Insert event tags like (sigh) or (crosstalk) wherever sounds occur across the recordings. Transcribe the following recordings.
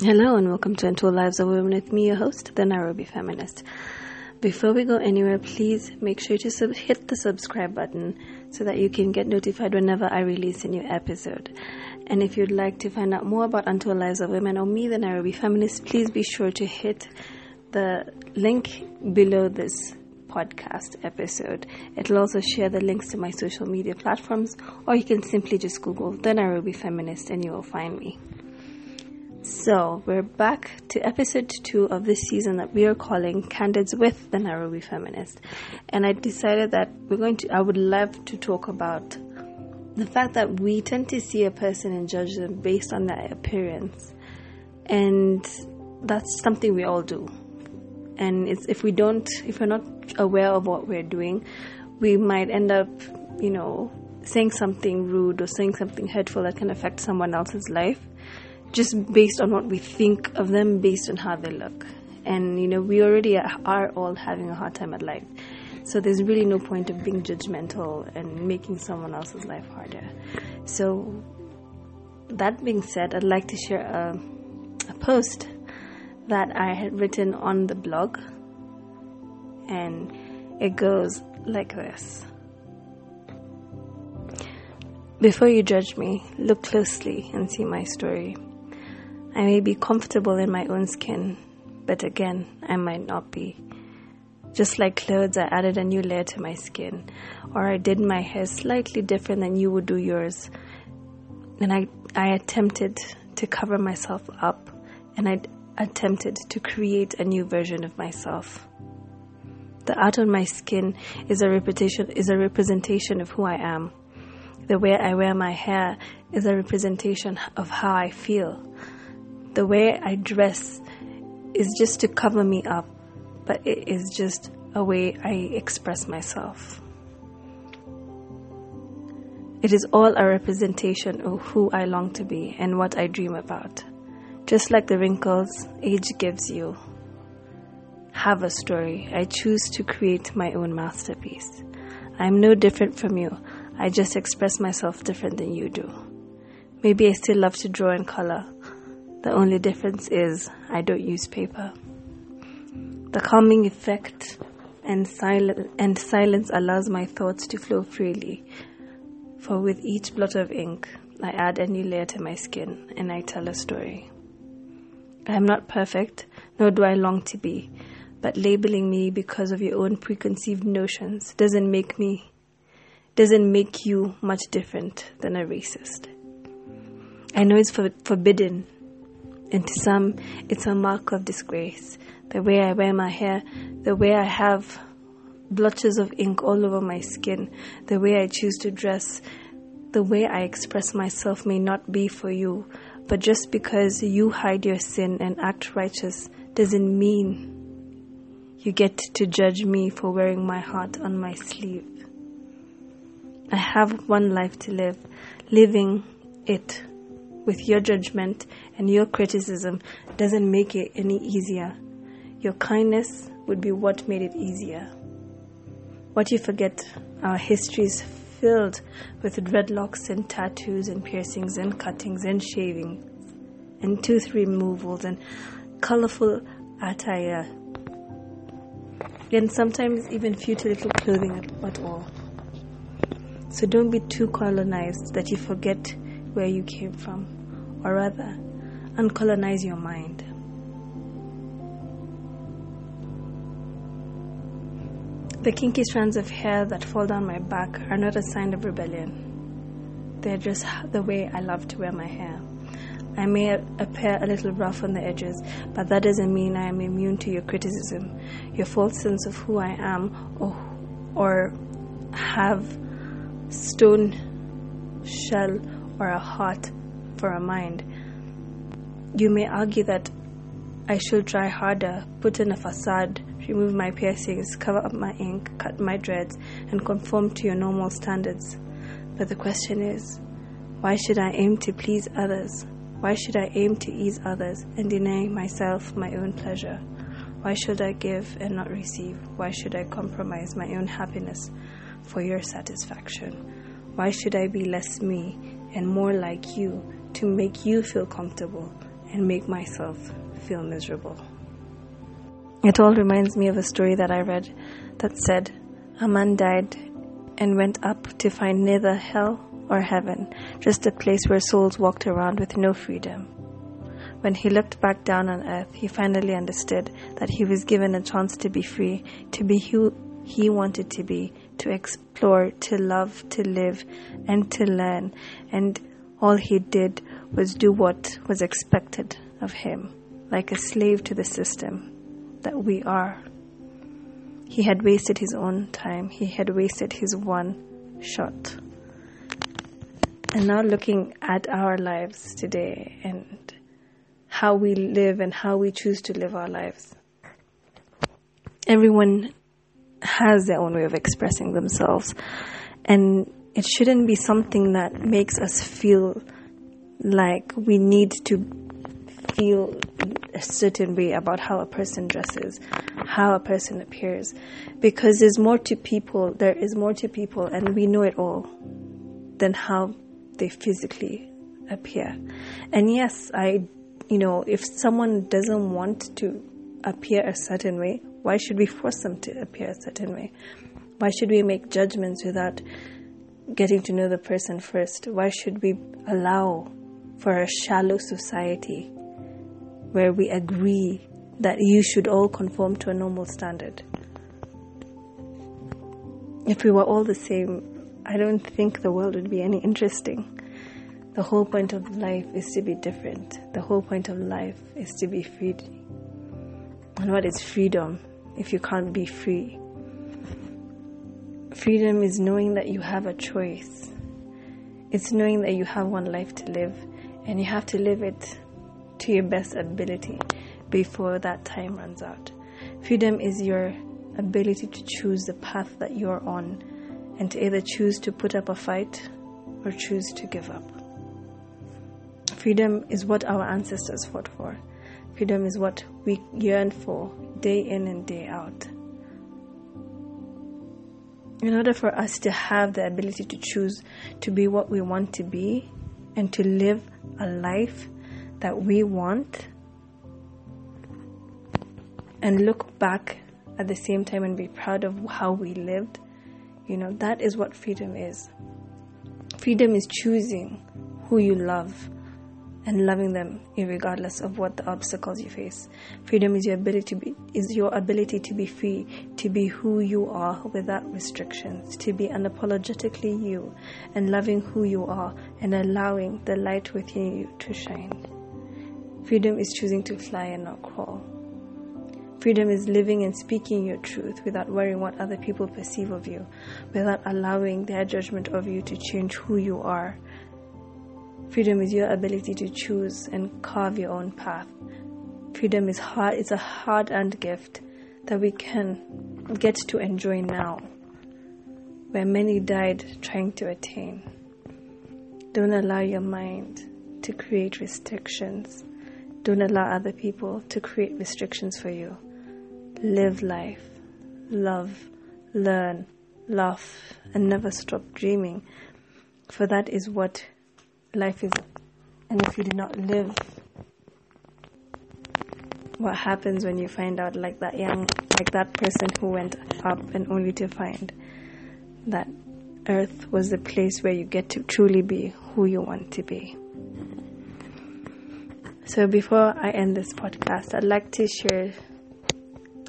Hello and welcome to Untold Lives of Women with me, your host, the Nairobi Feminist. Before we go anywhere, please make sure to sub- hit the subscribe button so that you can get notified whenever I release a new episode. And if you'd like to find out more about Untold Lives of Women or me, the Nairobi Feminist, please be sure to hit the link below this podcast episode. It'll also share the links to my social media platforms, or you can simply just Google the Nairobi Feminist and you will find me. So, we're back to episode two of this season that we are calling Candids with the Nairobi Feminist. And I decided that we're going to, I would love to talk about the fact that we tend to see a person and judge them based on their appearance. And that's something we all do. And it's, if we don't, if we're not aware of what we're doing, we might end up, you know, saying something rude or saying something hurtful that can affect someone else's life just based on what we think of them, based on how they look. And, you know, we already are all having a hard time at life. So there's really no point of being judgmental and making someone else's life harder. So, that being said, I'd like to share a, a post that I had written on the blog. And it goes like this. Before you judge me, look closely and see my story. I may be comfortable in my own skin, but again, I might not be. Just like clothes, I added a new layer to my skin, or I did my hair slightly different than you would do yours. And I, I attempted to cover myself up, and I attempted to create a new version of myself. The art on my skin is a representation is a representation of who I am. The way I wear my hair is a representation of how I feel the way I dress is just to cover me up, but it is just a way I express myself. It is all a representation of who I long to be and what I dream about. Just like the wrinkles age gives you. Have a story. I choose to create my own masterpiece. I am no different from you. I just express myself different than you do. Maybe I still love to draw and color, the only difference is I don't use paper. The calming effect and, sil- and silence allows my thoughts to flow freely. For with each blot of ink, I add a new layer to my skin and I tell a story. I am not perfect, nor do I long to be, but labeling me because of your own preconceived notions doesn't make me, doesn't make you much different than a racist. I know it's for- forbidden and to some, it's a mark of disgrace. The way I wear my hair, the way I have blotches of ink all over my skin, the way I choose to dress, the way I express myself may not be for you, but just because you hide your sin and act righteous doesn't mean you get to judge me for wearing my heart on my sleeve. I have one life to live, living it with your judgment and your criticism doesn't make it any easier. Your kindness would be what made it easier. What you forget, our history is filled with dreadlocks and tattoos and piercings and cuttings and shavings and tooth removals and colorful attire and sometimes even futile little clothing at, at all. So don't be too colonized that you forget where you came from, or rather, uncolonize your mind. The kinky strands of hair that fall down my back are not a sign of rebellion. They're just the way I love to wear my hair. I may appear a little rough on the edges, but that doesn't mean I am immune to your criticism, your false sense of who I am, or, or have stone shell or a heart for a mind. You may argue that I should try harder, put in a facade, remove my piercings, cover up my ink, cut my dreads, and conform to your normal standards. But the question is, why should I aim to please others? Why should I aim to ease others and deny myself my own pleasure? Why should I give and not receive? Why should I compromise my own happiness for your satisfaction? Why should I be less me and more like you to make you feel comfortable and make myself feel miserable. It all reminds me of a story that I read that said a man died and went up to find neither hell or heaven, just a place where souls walked around with no freedom. When he looked back down on earth, he finally understood that he was given a chance to be free, to be who he wanted to be, to explore, to love, to live, and to learn. And all he did was do what was expected of him, like a slave to the system that we are. He had wasted his own time, he had wasted his one shot. And now looking at our lives today and how we live and how we choose to live our lives. Everyone has their own way of expressing themselves, and it shouldn't be something that makes us feel like we need to feel a certain way about how a person dresses, how a person appears, because there's more to people, there is more to people, and we know it all than how they physically appear. And yes, I, you know, if someone doesn't want to appear a certain way, why should we force them to appear a certain way? Why should we make judgments without getting to know the person first? Why should we allow for a shallow society where we agree that you should all conform to a normal standard. If we were all the same, I don't think the world would be any interesting. The whole point of life is to be different. The whole point of life is to be free. And what is freedom if you can't be free? Freedom is knowing that you have a choice. It's knowing that you have one life to live and you have to live it to your best ability before that time runs out. Freedom is your ability to choose the path that you're on and to either choose to put up a fight or choose to give up. Freedom is what our ancestors fought for. Freedom is what we yearn for day in and day out. In order for us to have the ability to choose to be what we want to be and to live a life that we want and look back at the same time and be proud of how we lived, you know, that is what freedom is. Freedom is choosing who you love and loving them regardless of what the obstacles you face. Freedom is your ability to be is your ability to be free, to be who you are without restrictions, to be unapologetically you and loving who you are and allowing the light within you to shine. Freedom is choosing to fly and not crawl. Freedom is living and speaking your truth without worrying what other people perceive of you, without allowing their judgment of you to change who you are. Freedom is your ability to choose and carve your own path. Freedom is hard it's a hard earned gift that we can get to enjoy now, where many died trying to attain. Don't allow your mind to create restrictions don't allow other people to create restrictions for you. Live life, love, learn, laugh, and never stop dreaming. For that is what life is. And if you do not live, what happens when you find out, like that young, like that person who went up and only to find that earth was the place where you get to truly be who you want to be? So before I end this podcast, I'd like to share,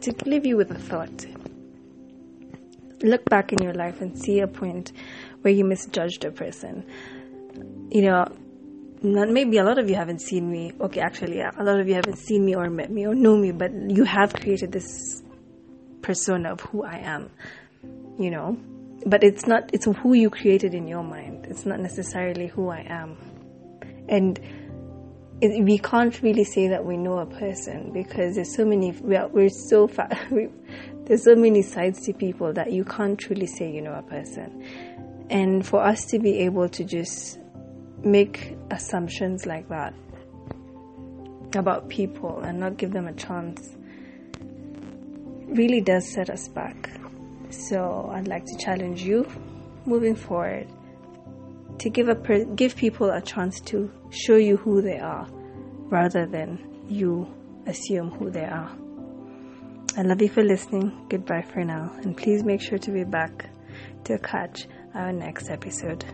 to leave you with a thought. Look back in your life and see a point where you misjudged a person. You know, maybe a lot of you haven't seen me. Okay, actually, yeah, a lot of you haven't seen me or met me or know me, but you have created this persona of who I am. You know, but it's not. It's who you created in your mind. It's not necessarily who I am. And it, we can't really say that we know a person because there's so many we are, we're so far (laughs) we, there's so many sides to people that you can't truly say you know a person and for us to be able to just make assumptions like that about people and not give them a chance really does set us back so i'd like to challenge you moving forward to give a per- give people a chance to show you who they are rather than you assume who they are. I love you for listening. Goodbye for now. And please make sure to be back to catch our next episode.